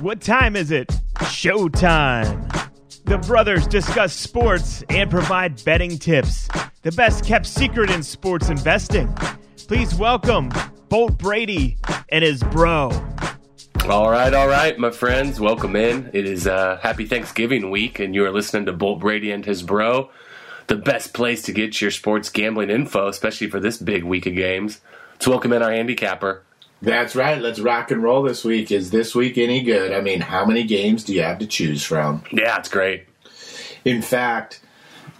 What time is it? Showtime. The brothers discuss sports and provide betting tips. The best kept secret in sports investing. Please welcome Bolt Brady and his bro. All right, all right, my friends, welcome in. It is uh, Happy Thanksgiving week, and you are listening to Bolt Brady and his bro, the best place to get your sports gambling info, especially for this big week of games. Let's welcome in our handicapper. That's right. Let's rock and roll this week. Is this week any good? I mean, how many games do you have to choose from? Yeah, it's great. In fact,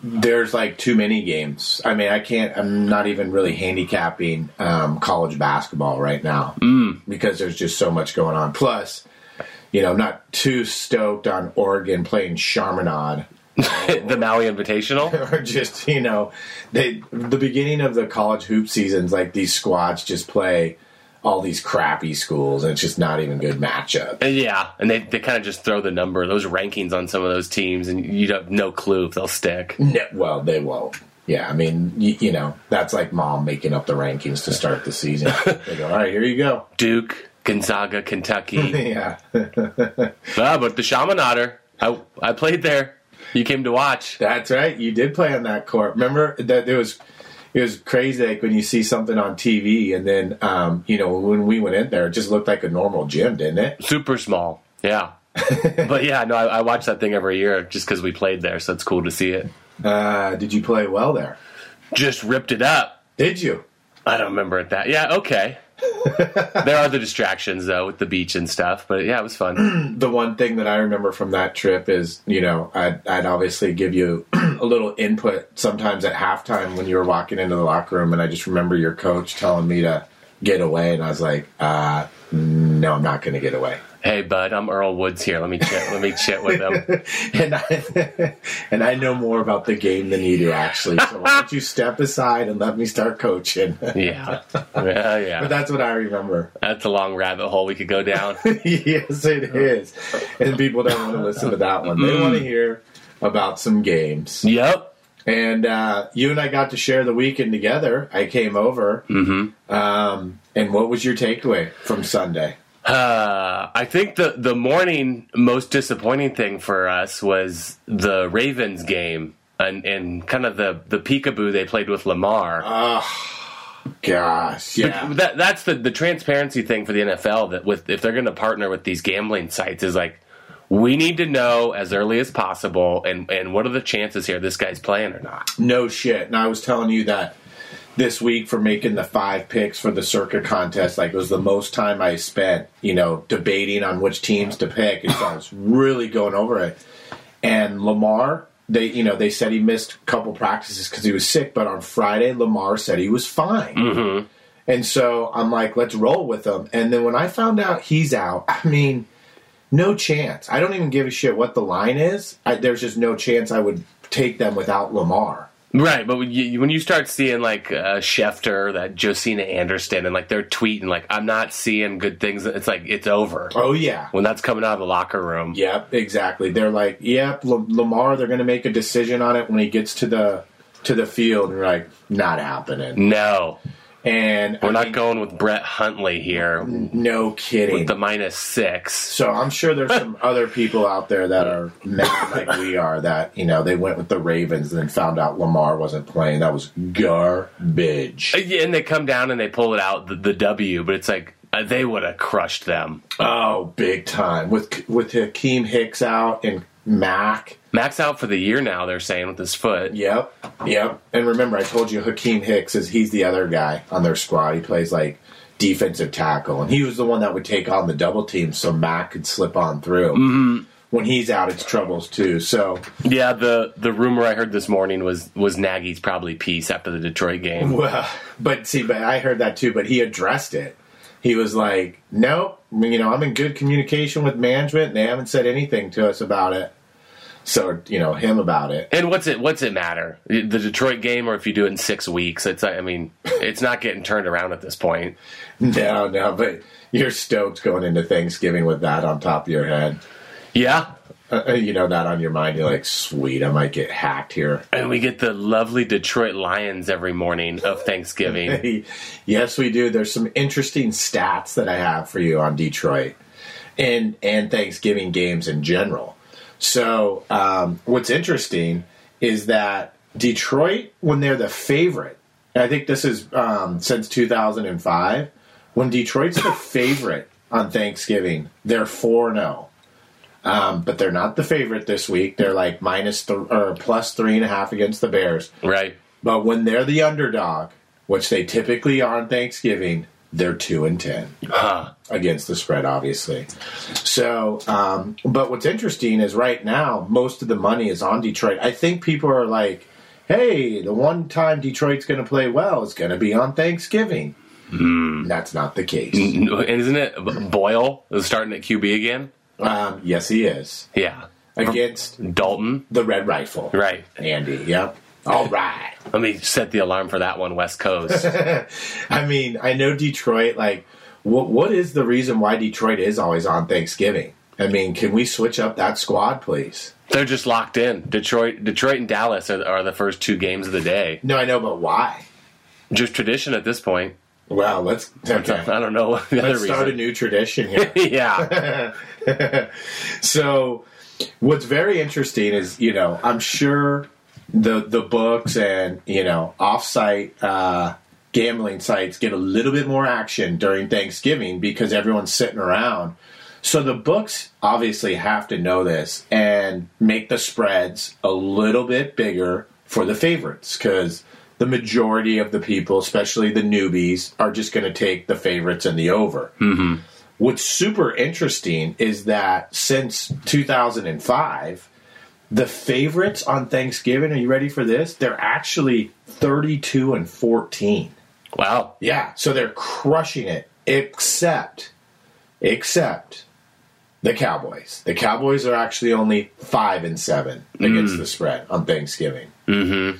there's like too many games. I mean, I can't. I'm not even really handicapping um, college basketball right now Mm. because there's just so much going on. Plus, you know, I'm not too stoked on Oregon playing Chaminade. the Maui Invitational. or just you know they the beginning of the college hoop seasons like these squads just play all these crappy schools and it's just not even good matchup yeah, and they, they kind of just throw the number, those rankings on some of those teams, and you have no clue if they'll stick. no, well they won't yeah i mean you, you know that's like mom making up the rankings to start the season they go all right here you go Duke, Gonzaga, Kentucky. yeah ah, but the Chaminade, I, I played there. You came to watch. that's right you did play on that court remember that there was it was crazy like when you see something on tv and then um, you know when we went in there it just looked like a normal gym didn't it Super small. Yeah. but yeah, no, I, I watch that thing every year just because we played there, so it's cool to see it. uh, did you play well there Just ripped it up. did you I don't remember it that. Yeah, okay. there are the distractions though with the beach and stuff, but yeah, it was fun. the one thing that I remember from that trip is, you know, I'd, I'd obviously give you a little input sometimes at halftime when you were walking into the locker room, and I just remember your coach telling me to get away, and I was like, uh, no, I'm not going to get away. Hey, bud, I'm Earl Woods here. Let me chit. Let me chit with him. and I and I know more about the game than you do, actually. So why don't you step aside and let me start coaching? Yeah, yeah, yeah. But that's what I remember. That's a long rabbit hole we could go down. yes, it is. And people don't want to listen to that one. They want to hear about some games. yep. And uh, you and I got to share the weekend together. I came over. Mm-hmm. Um, and what was your takeaway from Sunday? Uh, I think the the morning most disappointing thing for us was the Ravens game and, and kind of the the peekaboo they played with Lamar. Gosh, yeah. That that's the the transparency thing for the NFL that with if they're going to partner with these gambling sites is like we need to know as early as possible and and what are the chances here this guy's playing or not. No shit. And I was telling you that this week for making the five picks for the circuit contest, like it was the most time I spent, you know, debating on which teams to pick. And so I was really going over it. And Lamar, they, you know, they said he missed a couple practices because he was sick, but on Friday, Lamar said he was fine. Mm-hmm. And so I'm like, let's roll with him. And then when I found out he's out, I mean, no chance. I don't even give a shit what the line is. I, there's just no chance I would take them without Lamar. Right, but when you, when you start seeing like uh, Schefter, that Josina Anderson, and like they're tweeting like I'm not seeing good things, it's like it's over Oh yeah, when that's coming out of the locker room. yep, exactly. They're like, yep, L- Lamar. They're going to make a decision on it when he gets to the to the field. And like, not happening. No, And we're I not mean, going with Brett Huntley here No kidding. with the minus six. So I'm sure there's some other people out there that are mad like we are that you know they went with the Ravens and then found out Lamar wasn't playing. That was garbage. Uh, And they come down and they pull it out the, the W, but it's like uh, they would have crushed them. Oh, big time with with Akiem Hicks out and Mack. Max out for the year now. They're saying with his foot. Yep, yep. And remember, I told you Akiem Hicks is he's the other guy on their squad. He plays like defensive tackle, and he was the one that would take on the double team so Mack could slip on through. Mm-hmm. When he's out, it's troubles too. So, Yeah, the the rumor I heard this morning was was Nagy's probably peace after the Detroit game. well, but see, but I heard that too. But he addressed it. He was like, "Nope, you know, I'm in good communication with management. and They haven't said anything to us about it." So, you know, him about it. And what's it what's it matter? The Detroit game or if you do it in six weeks? It's I mean, it's not getting turned around at this point. No, no, but you're stoked going into Thanksgiving with that on top of your head. Yeah. Uh, you know that on your mind. You're like, sweet, I might get hacked here. And we get the lovely Detroit Lions every morning of Thanksgiving. yes, we do. There's some interesting stats that I have for you on Detroit. and and Thanksgiving games in general. So um, what's interesting is that Detroit, when they're the favorite, and I think this is um, since 2005, when Detroit's the favorite on Thanksgiving, they're four zero. Um, but they're not the favorite this week. They're like minus th- or plus three and a half against the Bears. Right. But when they're the underdog, which they typically are on Thanksgiving, they're two and ten Huh. against the spread, obviously. So, um, but what's interesting is right now most of the money is on Detroit. I think people are like, "Hey, the one time Detroit's going to play well is going to be on Thanksgiving." That's not the case. Isn't it Boyle is starting at QB again? Um, yes, he is Yeah. against Dalton. the Red Rifle, Right. Andy. Yep. All right. Let me set the alarm for that one, West Coast. I mean, I know Detroit. Like, what what is the reason why Detroit is always on Thanksgiving? I mean, can we switch up that squad, please? They're just locked in. Detroit, Detroit, and Dallas are, are the first two games of the day. No, I know, but why? Just tradition at this point. Well, let's okay. I don't know the Let's start a new tradition here. yeah. so, what's very interesting is, you know, I'm sure the the books and you know offsite uh, gambling sites get a little bit more action during Thanksgiving because everyone's sitting around. So the books obviously have to know this and make the spreads a little bit bigger for the favorites because the majority of the people, especially the newbies, are just going to take the favorites and the over. What's super interesting is that since 2005, the favorites on Thanksgiving, are you ready for this? They're actually 32 and 14. Wow. Yeah, so they're crushing it except except the Cowboys. The Cowboys are actually only 5 and 7 against the spread on Thanksgiving. Mm-hmm.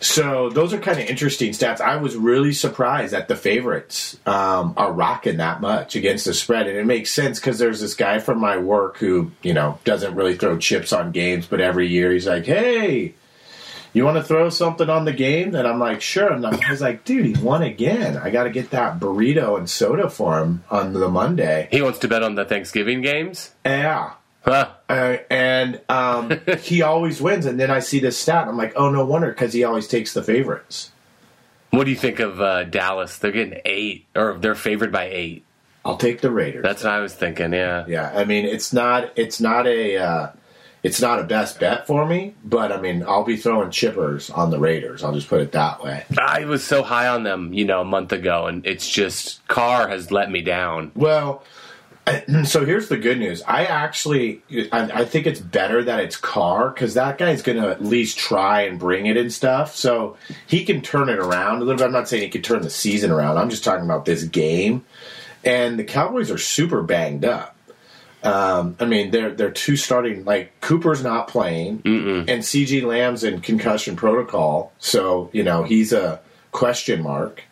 So those are kind of interesting stats. I was really surprised that the favorites um, are rocking that much against the spread, and it makes sense because there's this guy from my work who you know doesn't really throw chips on games, but every year he's like, "Hey, you want to throw something on the game?" And I'm like, "Sure." And I was like, "Dude, he won again. I got to get that burrito and soda for him on the Monday." He wants to bet on the Thanksgiving games? Yeah. Huh. Uh, and um, he always wins, and then I see this stat. I'm like, oh, no wonder, because he always takes the favorites. What do you think of uh, Dallas? They're getting eight, or they're favored by eight. I'll take the Raiders. That's what I was thinking. Yeah. Yeah, I mean it's not it's not a uh, it's not a best bet for me, but I mean I'll be throwing chippers on the Raiders. I'll just put it that way. I was so high on them, you know, a month ago, and it's just Carr has let me down. Well, so here's the good news. I actually I, I think it's better that it's Carr because that guy's going to at least try and bring it and stuff. So he can turn it around a little bit. I'm not saying he can turn the season around. I'm just talking about this game. And the Cowboys are super banged up. Um, I mean, they're they're two starting like Cooper's not playing, and CeeDee Lamb's in concussion protocol, so you know he's a question mark.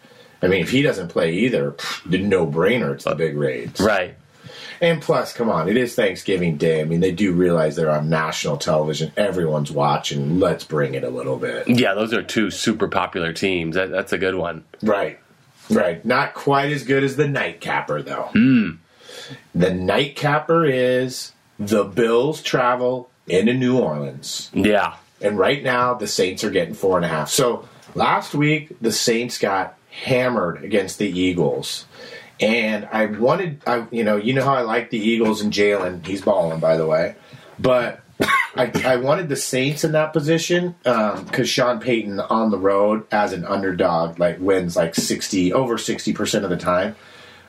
I mean, if he doesn't play either, no brainer. It's the big raids, Right. And plus, come on, it is Thanksgiving Day. I mean, they do realize they're on national television. Everyone's watching. Let's bring it a little bit. Yeah, those are two super popular teams. That, that's a good one. Right. Right. Not quite as good as the nightcapper, though. Hmm. The nightcapper is the Bills travel into New Orleans. Yeah. And right now, the Saints are getting four and a half. So last week, the Saints got hammered against the Eagles. And I wanted, I, you know, you know how I like the Eagles and Jalen. He's balling, by the way. But I, I wanted the Saints in that position um, because Sean Payton on the road as an underdog like wins like sixty over sixty percent of the time.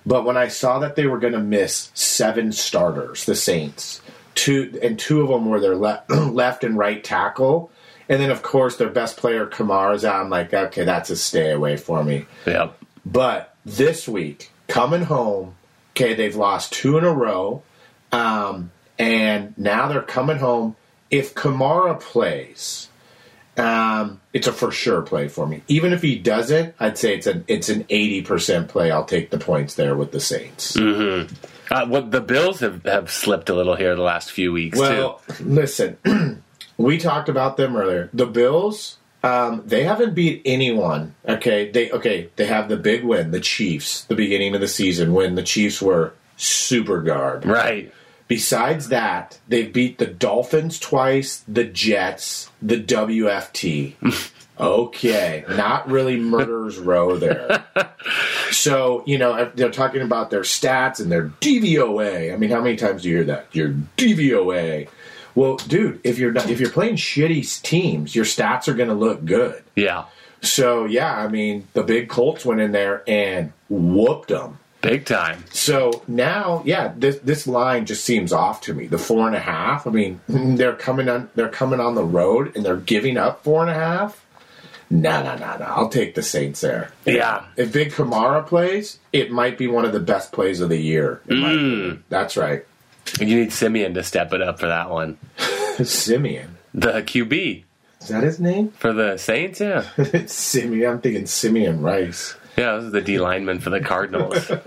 But when I saw that they were going to miss seven starters, the Saints, two and two of them were their le- left and right tackle, and then of course their best player Kamara's out. I'm like, okay, that's a stay away for me. Yep. But this week, coming home, okay, they've lost two in a row, um, and now they're coming home. If Kamara plays, um, it's a for sure play for me. Even if he doesn't, I'd say it's an it's an eighty percent play. I'll take the points there with the Saints. Uh, what the Bills have, have slipped a little here the last few weeks Well, listen, we talked about them earlier. The Bills, um, they haven't beat anyone. Okay, they okay they have the big win, the Chiefs, the beginning of the season when the Chiefs were super guard. Right. Besides that, they've beat the Dolphins twice, the Jets, the WFT. okay, not really murderer's row there. So, you know, they're talking about their stats and their DVOA. I mean, how many times do you hear that? Your DVOA. Well, dude, if you're if you're playing shitty teams, your stats are going to look good. Yeah. So, yeah, I mean, the big Colts went in there and whooped them. Big time. So now, yeah, this this line just seems off to me. The four and a half. I mean, they're coming on. They're coming on the road and they're giving up four and a half. No, no, no, no. I'll take the Saints there. Yeah. If Big Kamara plays, it might be one of the best plays of the year. opinion. That's right. You need Siemian to step it up for that one. Siemian. The QB Is that his name? for the Saints, yeah. Simeon. I'm thinking Simeon Rice. Yeah, this is the D lineman for the Cardinals.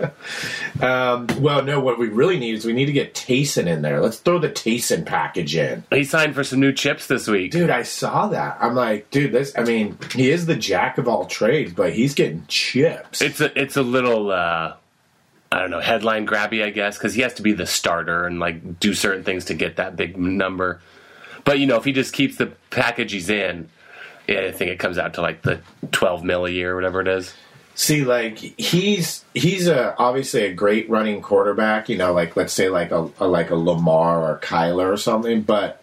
Um, well, no, what we really need is we need to get Taysom in there. Let's throw the Taysom package in. he signed for some new chips this week. Dude, I saw that. I'm like, dude, this. I mean, he is the jack of all trades, but he's getting chips. It's a it's a little uh I don't know, headline grabby, I guess, because he has to be the starter and like do certain things to get that big number. But you know, if he just keeps the package he's in, yeah, I think it comes out to like the twelve mil a year, or whatever it is. See, like he's he's a obviously a great running quarterback. You know, like let's say like a, a like a Lamar or Kyler or something. But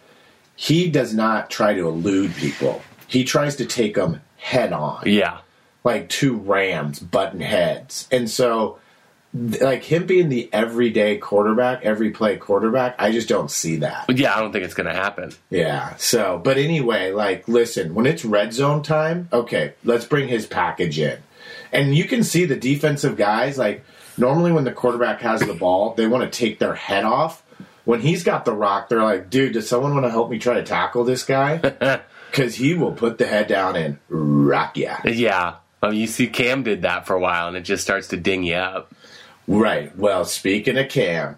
he does not try to elude people. He tries to take them head on. Yeah, like two rams button heads. And so like him being the everyday quarterback, every play quarterback, I just don't see that. yeah, I don't think it's gonna happen. Yeah. So, but anyway, like listen, when it's red zone time, okay, let's bring his package in. And you can see the defensive guys like normally when the quarterback has the ball, they want to take their head off. When he's got the rock, they're like, "Dude, does someone want to help me try to tackle this guy?" Cuz he will put the head down and rock ya. Yeah, I mean, you see, Cam did that for a while, and it just starts to ding you up. Right. Well, speaking of Cam,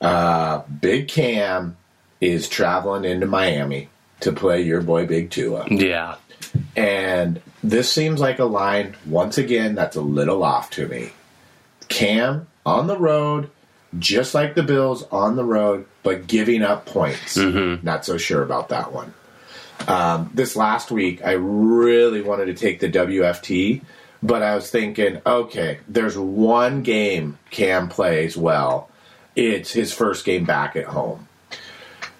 uh, Big Cam is traveling into Miami to play your boy Big Tua. Yeah, And this seems like a line, once again, that's a little off to me. Cam on the road, just like the Bills on the road, but giving up points. Not so sure about that one. Um, this last week, I really wanted to take the WFT, but I was thinking, okay, there's one game Cam plays well. It's his first game back at home.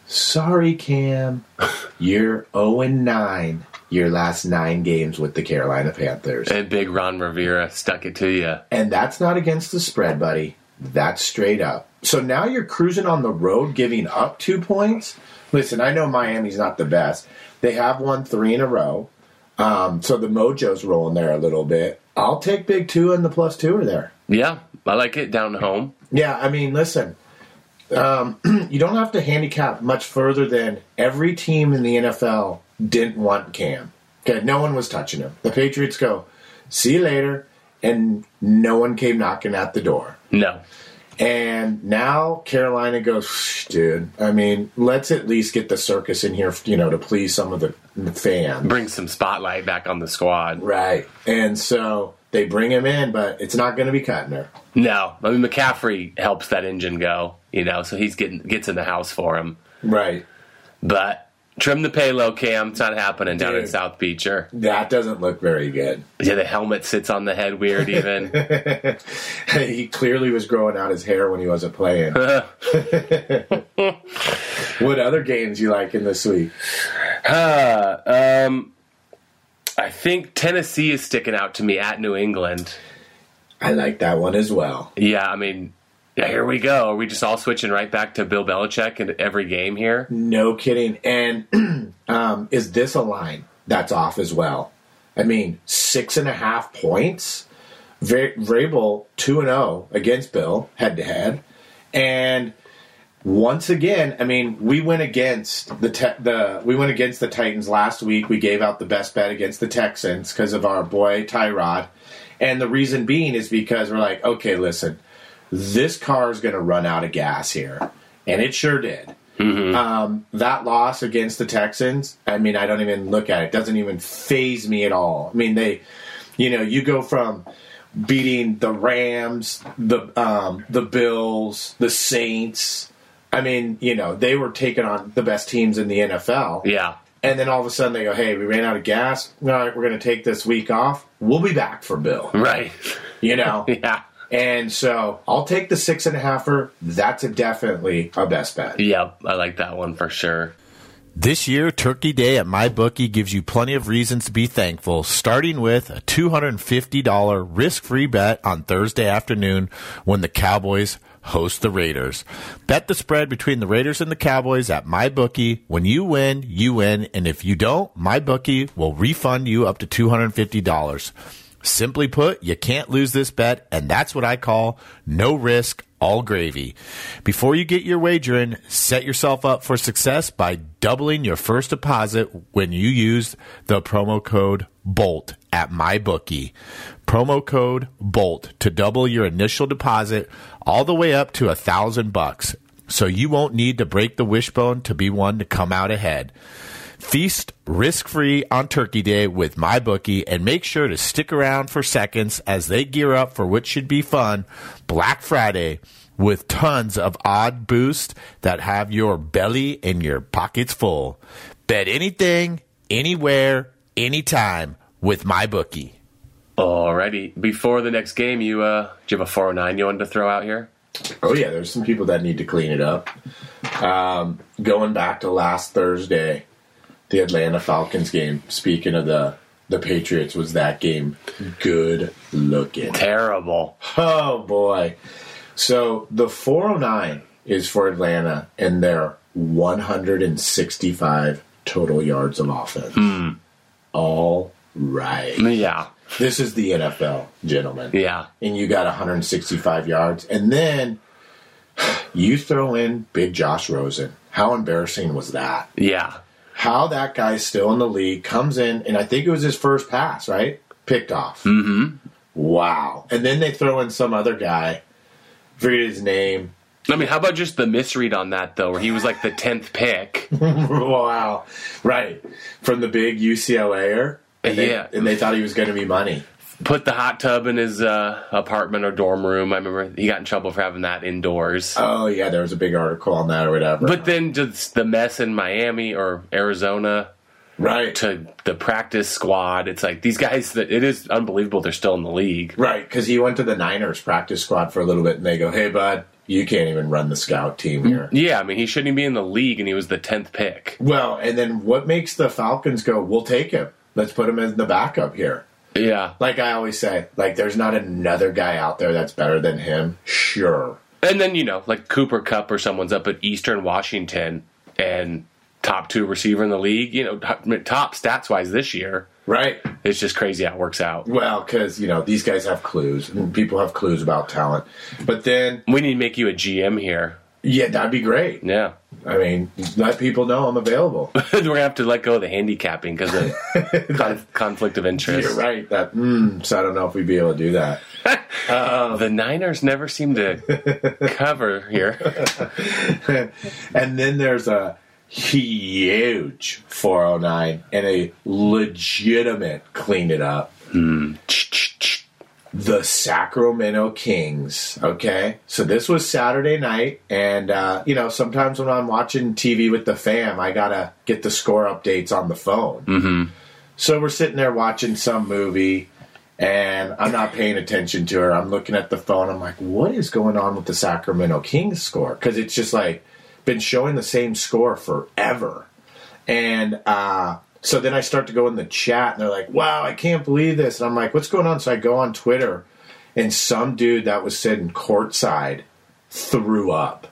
Sorry, Cam. You're 0 9 your last nine games with the Carolina Panthers. and Big Ron Rivera stuck it to you. And that's not against the spread, buddy. That's straight up. So now you're cruising on the road giving up two points. Listen, I know Miami's not the best. They have won three in a row. Um, so the mojo's rolling there a little bit. I'll take big Tua and the plus two are there. Yeah, I like it down home. Yeah, I mean, listen, um, you don't have to handicap much further than every team in the NFL didn't want Cam. Okay, no one was touching him. The Patriots go, see you later, and no one came knocking at the door. No, And now Carolina goes, dude. I mean, let's at least get the circus in here, you know, to please some of the fans. bring some spotlight back on the squad. Right. And so they bring him in, but it's not going to be Cutner. No, I mean McCaffrey helps that engine go, you know, so he's getting gets in the house for him. Right. But trim the payload, Cam. It's not happening down in South Beach. Or That doesn't look very good. yeah, the helmet sits on the head weird. Even he clearly was growing out his hair when he wasn't playing. what other games you like in this week? uh, um, I think Tennessee is sticking out to me at New England. I like that one as well. Yeah, I mean, yeah, here we go. Are we just all switching right back to Bill Belichick in every game here? No kidding. And um, is this a line that's off as well? I mean, six and a half points. Va- Vrabel two and zero against Bill head to head, and once again, I mean, we went against the te- the we went against the Titans last week. We gave out the best bet against the Texans because of our boy Tyrod, and the reason being is because we're like, okay, listen, this car is going to run out of gas here, and it sure did. Um, that loss against the Texans, I mean, I don't even look at it. Doesn't even phase me at all. I mean, they, you know, you go from beating the Rams, the um, the Bills, the Saints. I mean, you know, they were taking on the best teams in the NFL. Yeah. And then all of a sudden they go, "Hey, we ran out of gas. All right, we're going to take this week off. We'll be back for Bill." Right. You know. Yeah. And so I'll take the six and a halfer. That's a definitely a best bet. Yep. I like that one for sure. This year, Turkey Day at MyBookie gives you plenty of reasons to be thankful, starting with a $250 risk free bet on Thursday afternoon when the Cowboys host the Raiders. Bet the spread between the Raiders and the Cowboys at MyBookie. When you win, you win. And if you don't, MyBookie will refund you up to $250. Simply put, you can't lose this bet, and that's what I call no risk, all gravy. Before you get your wager in, set yourself up for success by doubling your first deposit when you use the promo code BOLT at MyBookie. Promo code BOLT to double your initial deposit all the way up to a thousand bucks. So you won't need to break the wishbone to be one to come out ahead. Feast risk free on Turkey Day with MyBookie, and make sure to stick around for seconds as they gear up for what should be fun Black Friday with tons of odd boosts that have your belly and your pockets full. Bet anything, anywhere, anytime with MyBookie. Alrighty. Before the next game, you uh, do you have a 409 you wanted to throw out here? Oh yeah, there's some people that need to clean it up. Um, going back to last Thursday, the Atlanta Falcons game. Speaking of the the Patriots, was that game good looking? Terrible. Oh boy! So the 409 is for Atlanta, and their 165 total yards of offense. Hmm. All right. Yeah. This is the NFL, gentlemen. Yeah. And you got 165 yards. And then you throw in big Josh Rosen. How embarrassing was that? Yeah. How that guy's still in the league, comes in, and I think it was his first pass, right? Picked off. Mm-hmm. Wow. And then they throw in some other guy, forget his name. I mean, how about just the misread on that though, where he was like the tenth pick? wow. Right. From the big UCLAer. And they, Yeah. and they thought he was going to be money. Put the hot tub in his uh, apartment or dorm room. I remember he got in trouble for having that indoors. Oh, yeah, there was a big article on that or whatever. But then just the mess in Miami or Arizona right. to the practice squad. It's like these guys. That it is unbelievable. They're still in the league. Right, because he went to the Niners practice squad for a little bit, and they go, "Hey, bud, you can't even run the scout team here." Yeah, I mean he shouldn't even be in the league, and he was the tenth pick. Well, and then what makes the Falcons go? We'll take him. Let's put him in the backup here. Yeah, Like I always say, like there's not another guy out there that's better than him. Sure, and then you know like Cooper Kupp or someone's up at Eastern Washington and top two receiver in the league. You know, top, top stats wise this year. right? It's just crazy how it works out. Well, because you know these guys have clues, people have clues about talent. But then, We need to make you a GM here. yeah, that'd be great. Yeah. I mean, let people know I'm available. We're gonna have to let go of the handicapping because of con- conflict of interest. You're right. That mm, so I don't know if we'd be able to do that. The Niners never seem to cover here. and then there's a huge 409 and a legitimate clean it up. The Sacramento Kings. Okay. So this was Saturday night. And, uh, you know, sometimes when I'm watching TV with the fam, I got to get the score updates on the phone. Mm-hmm. So we're sitting there watching some movie. And I'm not paying attention to her. I'm looking at the phone. I'm like, what is going on with the Sacramento Kings score? Because it's just like been showing the same score forever. And uh, so then I start to go in the chat, and they're like, wow, I can't believe this. And I'm like, what's going on? So I go on Twitter, and some dude that was sitting courtside threw up.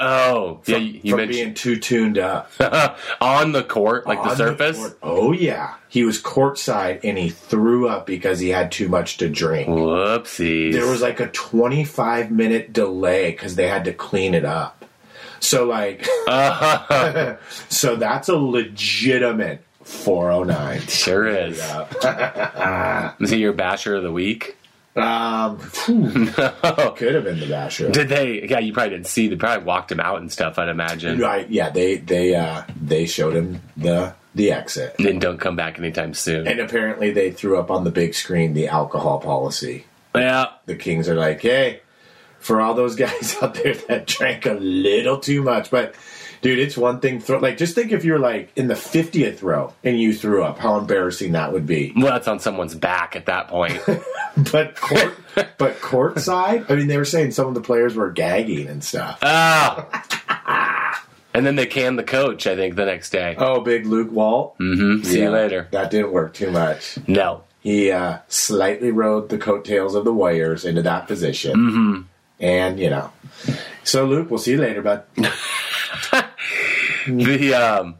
Oh, yeah, From, you, you from mentioned being too tuned up. on the court, like the surface. court. oh, yeah. He was courtside, and he threw up because he had too much to drink. Whoopsies. there was like a 25 minute delay because they had to clean it up. So like, so that's a legitimate 409. sure is. Is he your basher of the week? Um, phew, could have been the basher. Did they? Yeah, you probably didn't see. They probably walked him out and stuff. I'd imagine. Right? Yeah, they they uh they showed him the the exit, And then don't come back anytime soon. and apparently they threw up on the big screen the alcohol policy. Yeah. The Kings are like, hey, for all those guys out there that drank a little too much, but dude, it's one thing. Throw, like, just think if you're like in the fiftieth row and you threw up, how embarrassing that would be. Well, that's on someone's back at that point. But court, but courtside, I mean, they were saying some of the players were gagging and stuff. Ah. and then they canned the coach, I think, the next day. oh, big Luke Walt. Mm-hmm. See you later. That didn't work too much. No. He uh, slightly rode the coattails of the Warriors into that position. Mm-hmm. And, you know. So, Luke, we'll see you later, bud. The um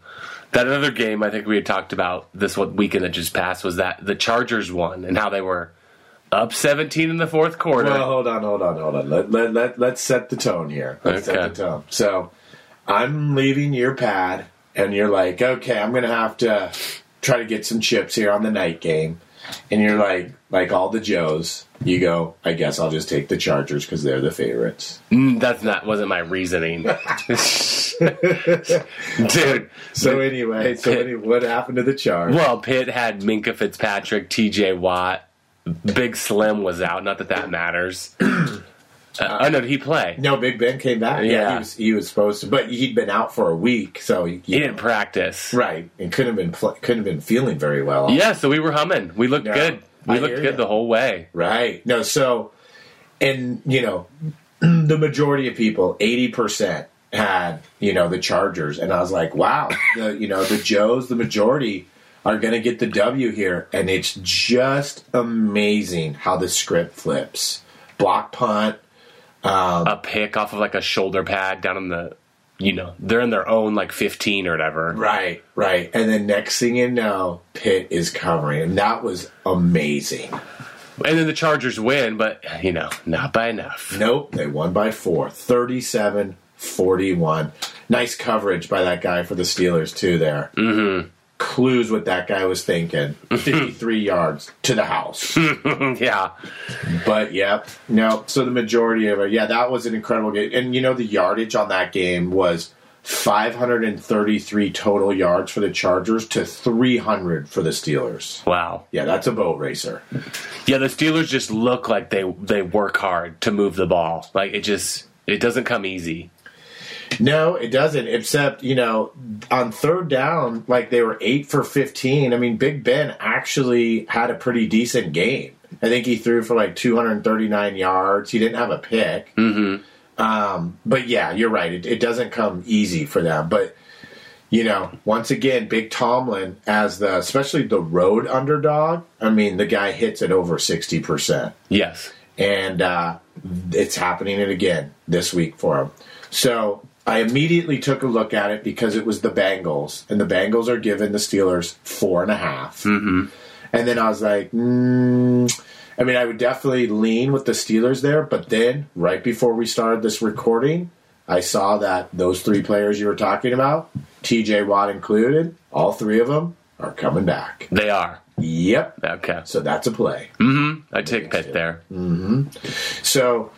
that other game I think we had talked about this one weekend that just passed was that the Chargers won and how they were up 17 in the fourth quarter. Well, hold on, hold on, hold on. Let, let, let, let's set the tone here. Let's Okay. set the tone. So, I'm leaving your pad, and you're like, okay, I'm going to have to try to get some chips here on the night game. And you're like, like all the Joes, you go, I guess I'll just take the Chargers because they're the favorites. Mm, that's not wasn't my reasoning. Dude. So, anyway, so Pitt- any, what happened to the charge? Well, Pitt had Minkah Fitzpatrick, TJ Watt, Big Slim was out. Not that that matters. uh, oh no, did he play? No, Big Ben came back. Yeah. he was, he was supposed to, but he'd been out for a week, so he, He didn't practice. right, and couldn't have been pl- couldn't have been feeling very well. Yeah, so we were humming. We looked No, good. We I looked good ya. the whole way. Right. No, so, and, you know, the majority of people, 80%, had, you know, the Chargers. And I was like, wow, the, you know, the Joes, the majority are going to get the W here. And it's just amazing how the script flips. Block punt. Um, a pick off of like a shoulder pad down in the, you know, they're in their own like 15 or whatever. Right, right. And then next thing you know, Pitt is covering. And that was amazing. And then the Chargers win, but you know, not by enough. Nope, they won by four. 37 41. Nice coverage by that guy for the Steelers, too, there. Mm-hmm. Clues what that guy was thinking. 53 yards to the house. yeah. But, yep. No, so the majority of it, yeah, that was an incredible game. And, you know, the yardage on that game was 533 total yards for the Chargers to 300 for the Steelers. Wow. Yeah, that's a boat racer. Yeah, the Steelers just look like they they work hard to move the ball. Like it just it doesn't come easy. No, it doesn't. Except you know, on third down, like they were eight for fifteen. I mean, Big Ben actually had a pretty decent game. I think he threw for like two hundred thirty nine yards. He didn't have a pick. Mm-hmm. Um, but yeah, you're right. It, it doesn't come easy for them. But you know, once again, Big Tomlin as the especially the road underdog. I mean, the guy hits it over sixty percent Yes. and uh, it's happening it again this week for him. So I immediately took a look at it because it was the Bengals, and the Bengals are giving the Steelers four and a half. Mm-hmm. And then I was like, mm, I mean, I would definitely lean with the Steelers there, but then right before we started this recording, I saw that those three players you were talking about, T.J. Watt included, all three of them are coming back. They are. Yep. Okay. So that's a play. I take Pitt there. So,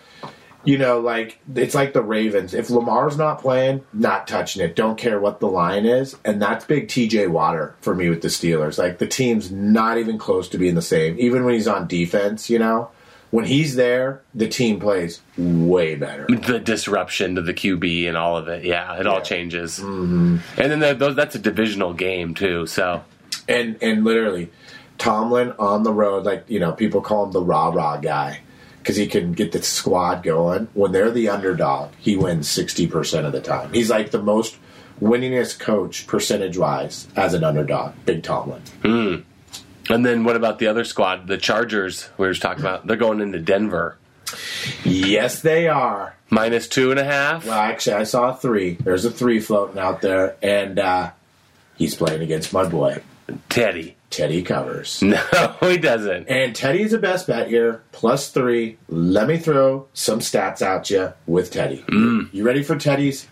you know, like it's like the Ravens. If Lamar's not playing, not touching it. Don't care what the line is, and that's big TJ Water for me with the Steelers. Like the team's not even close to being the same. Even when he's on defense, you know, when he's there, the team plays way better. The disruption to the QB and all of it. Yeah, it all changes. Mm-hmm. And then the, those, that's a divisional game too. So And and literally, Tomlin on the road, like you know, people call him the rah rah guy because he can get the squad going. When they're the underdog, he wins sixty percent of the time. He's like the most winningest coach percentage wise as an underdog. Big Tomlin. And then what about the other squad? The Chargers we were just talking about. They're going into Denver. Yes, they are. Minus two and a half. Well, actually, I saw a three. There's a three floating out there, and uh, he's playing against my boy Teddy. Teddy Covers. No, he doesn't. And Teddy's the best bet here, plus three. Let me throw some stats at you with Teddy. Mm. You ready for Teddy's?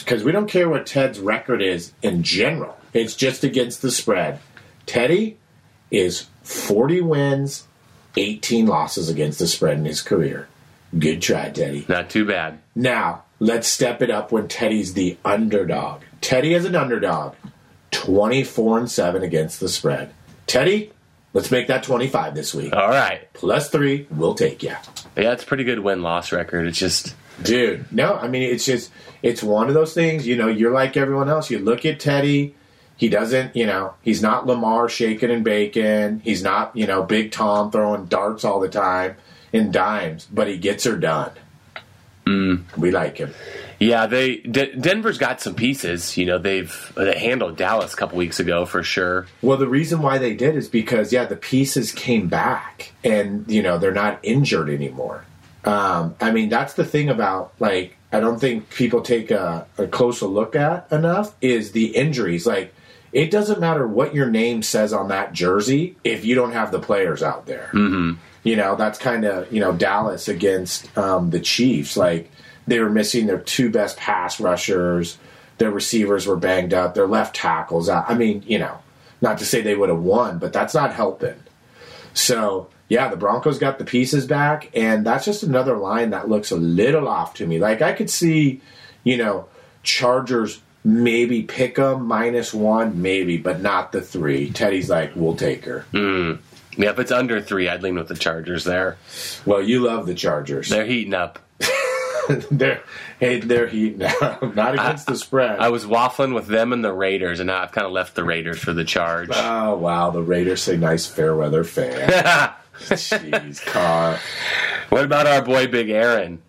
Because we don't care what Ted's record is in general. It's just against the spread. Teddy is 40 wins, 18 losses against the spread in his career. Good try, Teddy. Not too bad. Now, let's step it up when Teddy's the underdog. Teddy is an underdog, 24 and 7 against the spread. Teddy, Let's make that 25 this week. All right. Plus three, we'll take you. Yeah, it's a pretty good win loss record. It's just Dude, no, I mean, it's just, it's one of those things, you know, you're like everyone else. You look at Teddy, he doesn't, you know, he's not Lamar shaking and baking. He's not, you know, Big Tom throwing darts all the time in dimes, but he gets her done. Mm. We like him. Yeah. They D- Denver's got some pieces. You know, they've they handled Dallas a couple weeks ago for sure. Well, the reason why they did is because, yeah, the pieces came back and, you know, they're not injured anymore. Um, I mean, that's the thing about, like, I don't think people take a, a closer look at enough is the injuries. Like, it doesn't matter what your name says on that jersey if you don't have the players out there. Mm-hmm. You know, that's kind of, you know, Dallas against um, the Chiefs. Like, they were missing their two best pass rushers. Their receivers were banged up. Their left tackles out. I mean, you know, not to say they would have won, but that's not helping. So, yeah, the Broncos got the pieces back, and that's just another line that looks a little off to me. Like, I could see, you know, Chargers maybe pick them minus one, maybe, but not the three. Teddy's like, we'll take her. Mm. Yeah, if it's under three, I'd lean with the Chargers there. Well, you love the Chargers. They're heating up. they're, hey, they're heat now, not against the spread. I was waffling with them and the Raiders, and now I've kind of left the Raiders for the charge. oh, wow, the Raiders say nice fair weather fan. Jeez, car. what about our boy Big Aaron?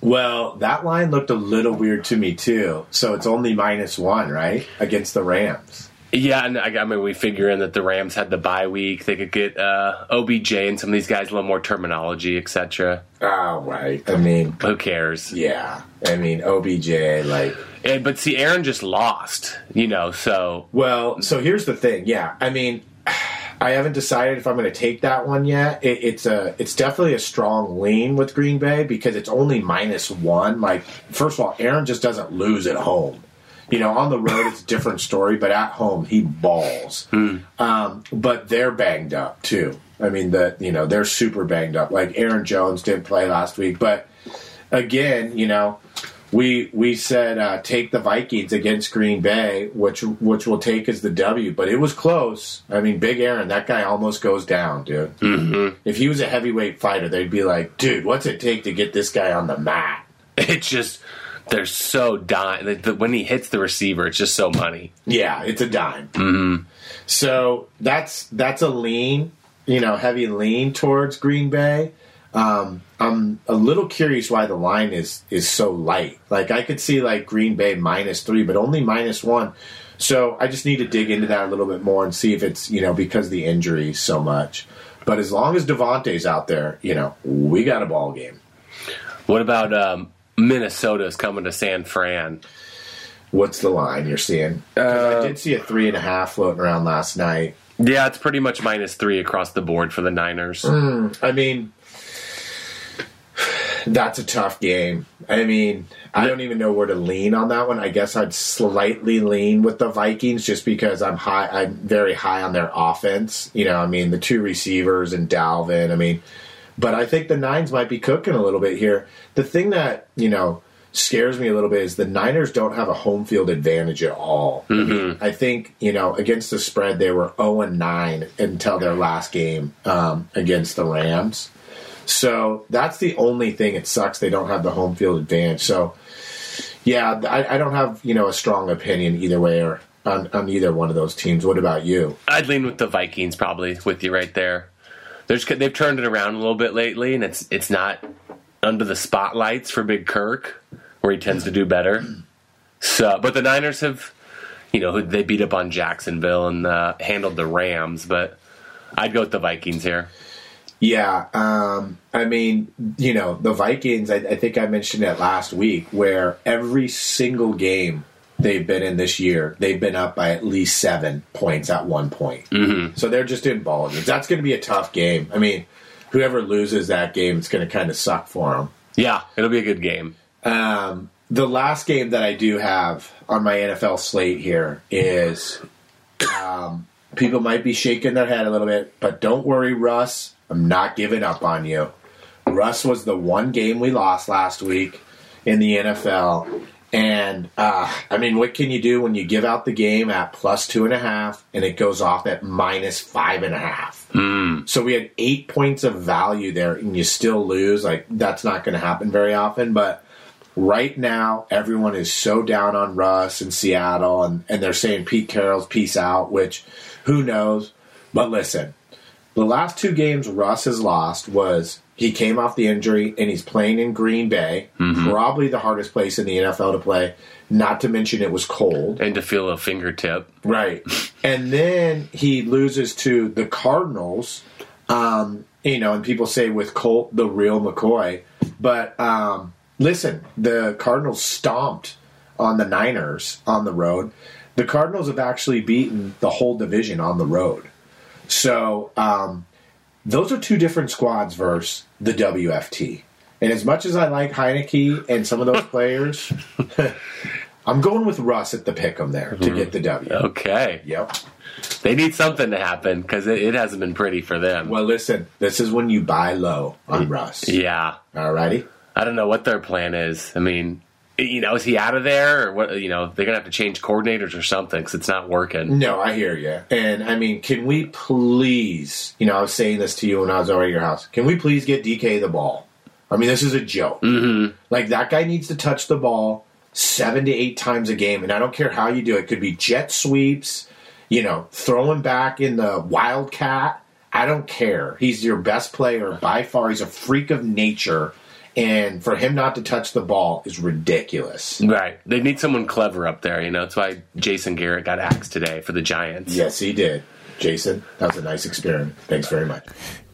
Well, that line looked a little weird to me too. So it's only minus one, right, against the Rams. Yeah, and I, I mean, we figure in that the Rams had the bye week. They could get uh, OBJ and some of these guys a little more terminology, etc. Oh, right. I mean, Who cares? yeah. I mean, OBJ, like. And, but see, Aaron just lost, you know. So Well, so here's the thing. Yeah, I mean, I haven't decided if I'm going to take that one yet. It, it's a, it's definitely a strong lean with Green Bay because it's only minus one. Like, first of all, Aaron just doesn't lose at home. You know, on the road it's a different story, but at home he balls. Um, but they're banged up too. I mean, the you know they're super banged up. Like Aaron Jones didn't play last week, but again, you know, we we said uh, take the Vikings against Green Bay, which which we'll take as the W, but it was close. I mean, Big Aaron, that guy almost goes down, dude. Mm-hmm. If he was a heavyweight fighter, they'd be like, dude, what's it take to get this guy on the mat? It just they're so dying. The- the- When he hits the receiver, it's just so money. Yeah, it's a dime. Mm-hmm. So that's that's a lean, you know, heavy lean towards Green Bay. Um, I'm a little curious why the line is is so light. Like I could see like Green Bay minus three, but only minus one. So I just need to dig into that a little bit more and see if it's you know because of the injury so much. But as long as Davante's out there, you know, we got a ball game. What about um, Minnesota's coming to San Fran? What's the line you're seeing? 'Cause I did see a three and a half floating around last night. Yeah, it's pretty much minus three across the board for the Niners. Hmm, I mean, that's a tough game. I mean, I don't even know where to lean on that one. I guess I'd slightly lean with the Vikings just because I'm high. I'm very high on their offense. You know, I mean, the two receivers and Dalvin. I mean, but I think the Nines might be cooking a little bit here. The thing that you know scares me a little bit is the Niners don't have a home field advantage at all. I, mean, I think you know against the spread they were zero and nine until their last game um, against the Rams. So that's the only thing. It sucks they don't have the home field advantage. So yeah, I, I don't have you know a strong opinion either way or on, on either one of those teams. What about you? I'd lean with the Vikings probably with you right there. There's, they've turned it around a little bit lately, and it's it's not under the spotlights for Big Kirk, where he tends to do better. So, but the Niners have, you know, they beat up on Jacksonville and uh, handled the Rams, but I'd go with the Vikings here. Yeah, um, I mean, you know, the Vikings. I, I think I mentioned it last week, where every single game they've been in this year, they've been up by at least seven points at one point. Mm-hmm. So they're just in ball games. That's going to be a tough game. I mean, whoever loses that game, it's going to kind of suck for them. Yeah, it'll be a good game. Um, the last game that I do have on my NFL slate here is um, people might be shaking their head a little bit, but don't worry, Russ. I'm not giving up on you. Russ was the one game we lost last week in the NFL, And uh, I mean, what can you do when you give out the game at plus two and a half and it goes off at minus five and a half? Mm. So we had eight points of value there, and you still lose. Like that's not going to happen very often. But right now, everyone is so down on Russ in Seattle, and, and they're saying Pete Carroll's peace out. Which, who knows? But listen, the last two games Russ has lost was he came off the injury and he's playing in Green Bay, mm-hmm. probably the hardest place in the NFL to play. Not to mention it was cold and to feel a fingertip, right? and then he loses to the Cardinals. Um, you know, and people say with Colt the real McCoy, but um, listen, the Cardinals stomped on the Niners on the road. The Cardinals have actually beaten the whole division on the road. So um, those are two different squads versus the WFT. And as much as I like Heinicke and some of those players, I'm going with Russ at the pick 'em there to mm-hmm. get the W. Okay. Yep. They need something to happen because it, it, hasn't been pretty for them. Well, listen, this is when you buy low on Russ. Yeah. Alrighty. I don't know what their plan is. I mean, you know, is he out of there or what? You know, they're gonna have to change coordinators or something because it's not working. No, I hear you. And I mean, can we please? You know, I was saying this to you when I was over at your house. Can we please get DK the ball? I mean, this is a joke. Mm-hmm. Like that guy needs to touch the ball seven to eight times a game, and I don't care how you do it. it could be jet sweeps, you know, throwing back in the wildcat. I don't care. He's your best player by far. He's a freak of nature and for him not to touch the ball is ridiculous. Right. They need someone clever up there. You know, that's why Jason Garrett got axed today for the Giants. Yes, he did. Jason, that was a nice experiment. Thanks very much.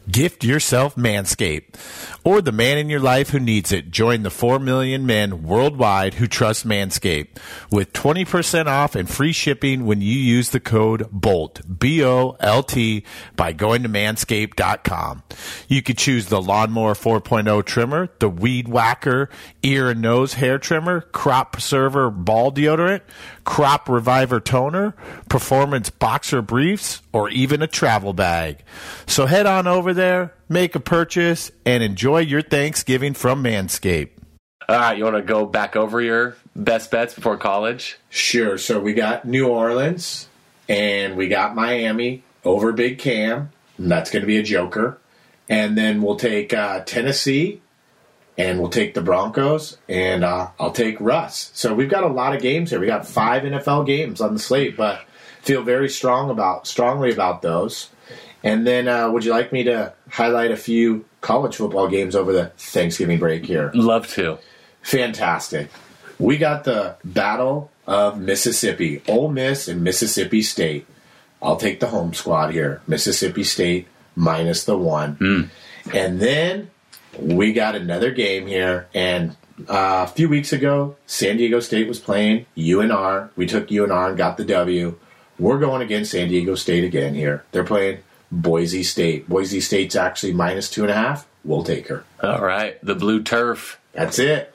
Gift yourself Manscaped or the man in your life who needs it. Join the 4 million men worldwide who trust Manscaped with 20% off and free shipping when you use the code BOLT, B O L T, by going to manscaped.com. You could choose the Lawnmower 4.0 trimmer, the Weed Whacker ear and nose hair trimmer, Crop Preserver ball deodorant, Crop Reviver toner, Performance boxer briefs, or even a travel bag. So head on over there, make a purchase, and enjoy your Thanksgiving from Manscaped. All right, you want to go back over your best bets before college? Sure. So we got New Orleans and we got Miami over Big Cam. that's going to be a joker. And then we'll take uh, Tennessee and we'll take the Broncos and uh, I'll take Russ. So we've got a lot of games here. We got five NFL games on the slate, but feel very strong about strongly about those. And then, uh, would you like me to highlight a few college football games over the Thanksgiving break here? Love to. Fantastic. We got the Battle of Mississippi, Ole Miss and Mississippi State. I'll take the home squad here, Mississippi State minus the one. Mm. And then we got another game here, and uh, a few weeks ago, San Diego State was playing UNR. We took UNR and got the W. We're going against San Diego State again here. They're playing Boise State. Boise State's actually minus two and a half. We'll take her. All right, the blue turf. That's it.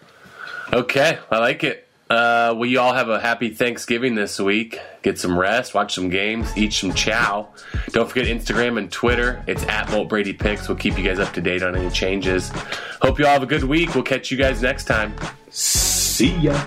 Okay, I like it. Uh, will you all have a happy Thanksgiving this week? Get some rest, watch some games, eat some chow. Don't forget Instagram and Twitter. It's at Bolt Brady Picks. We'll keep you guys up to date on any changes. Hope you all have a good week. We'll catch you guys next time. See ya.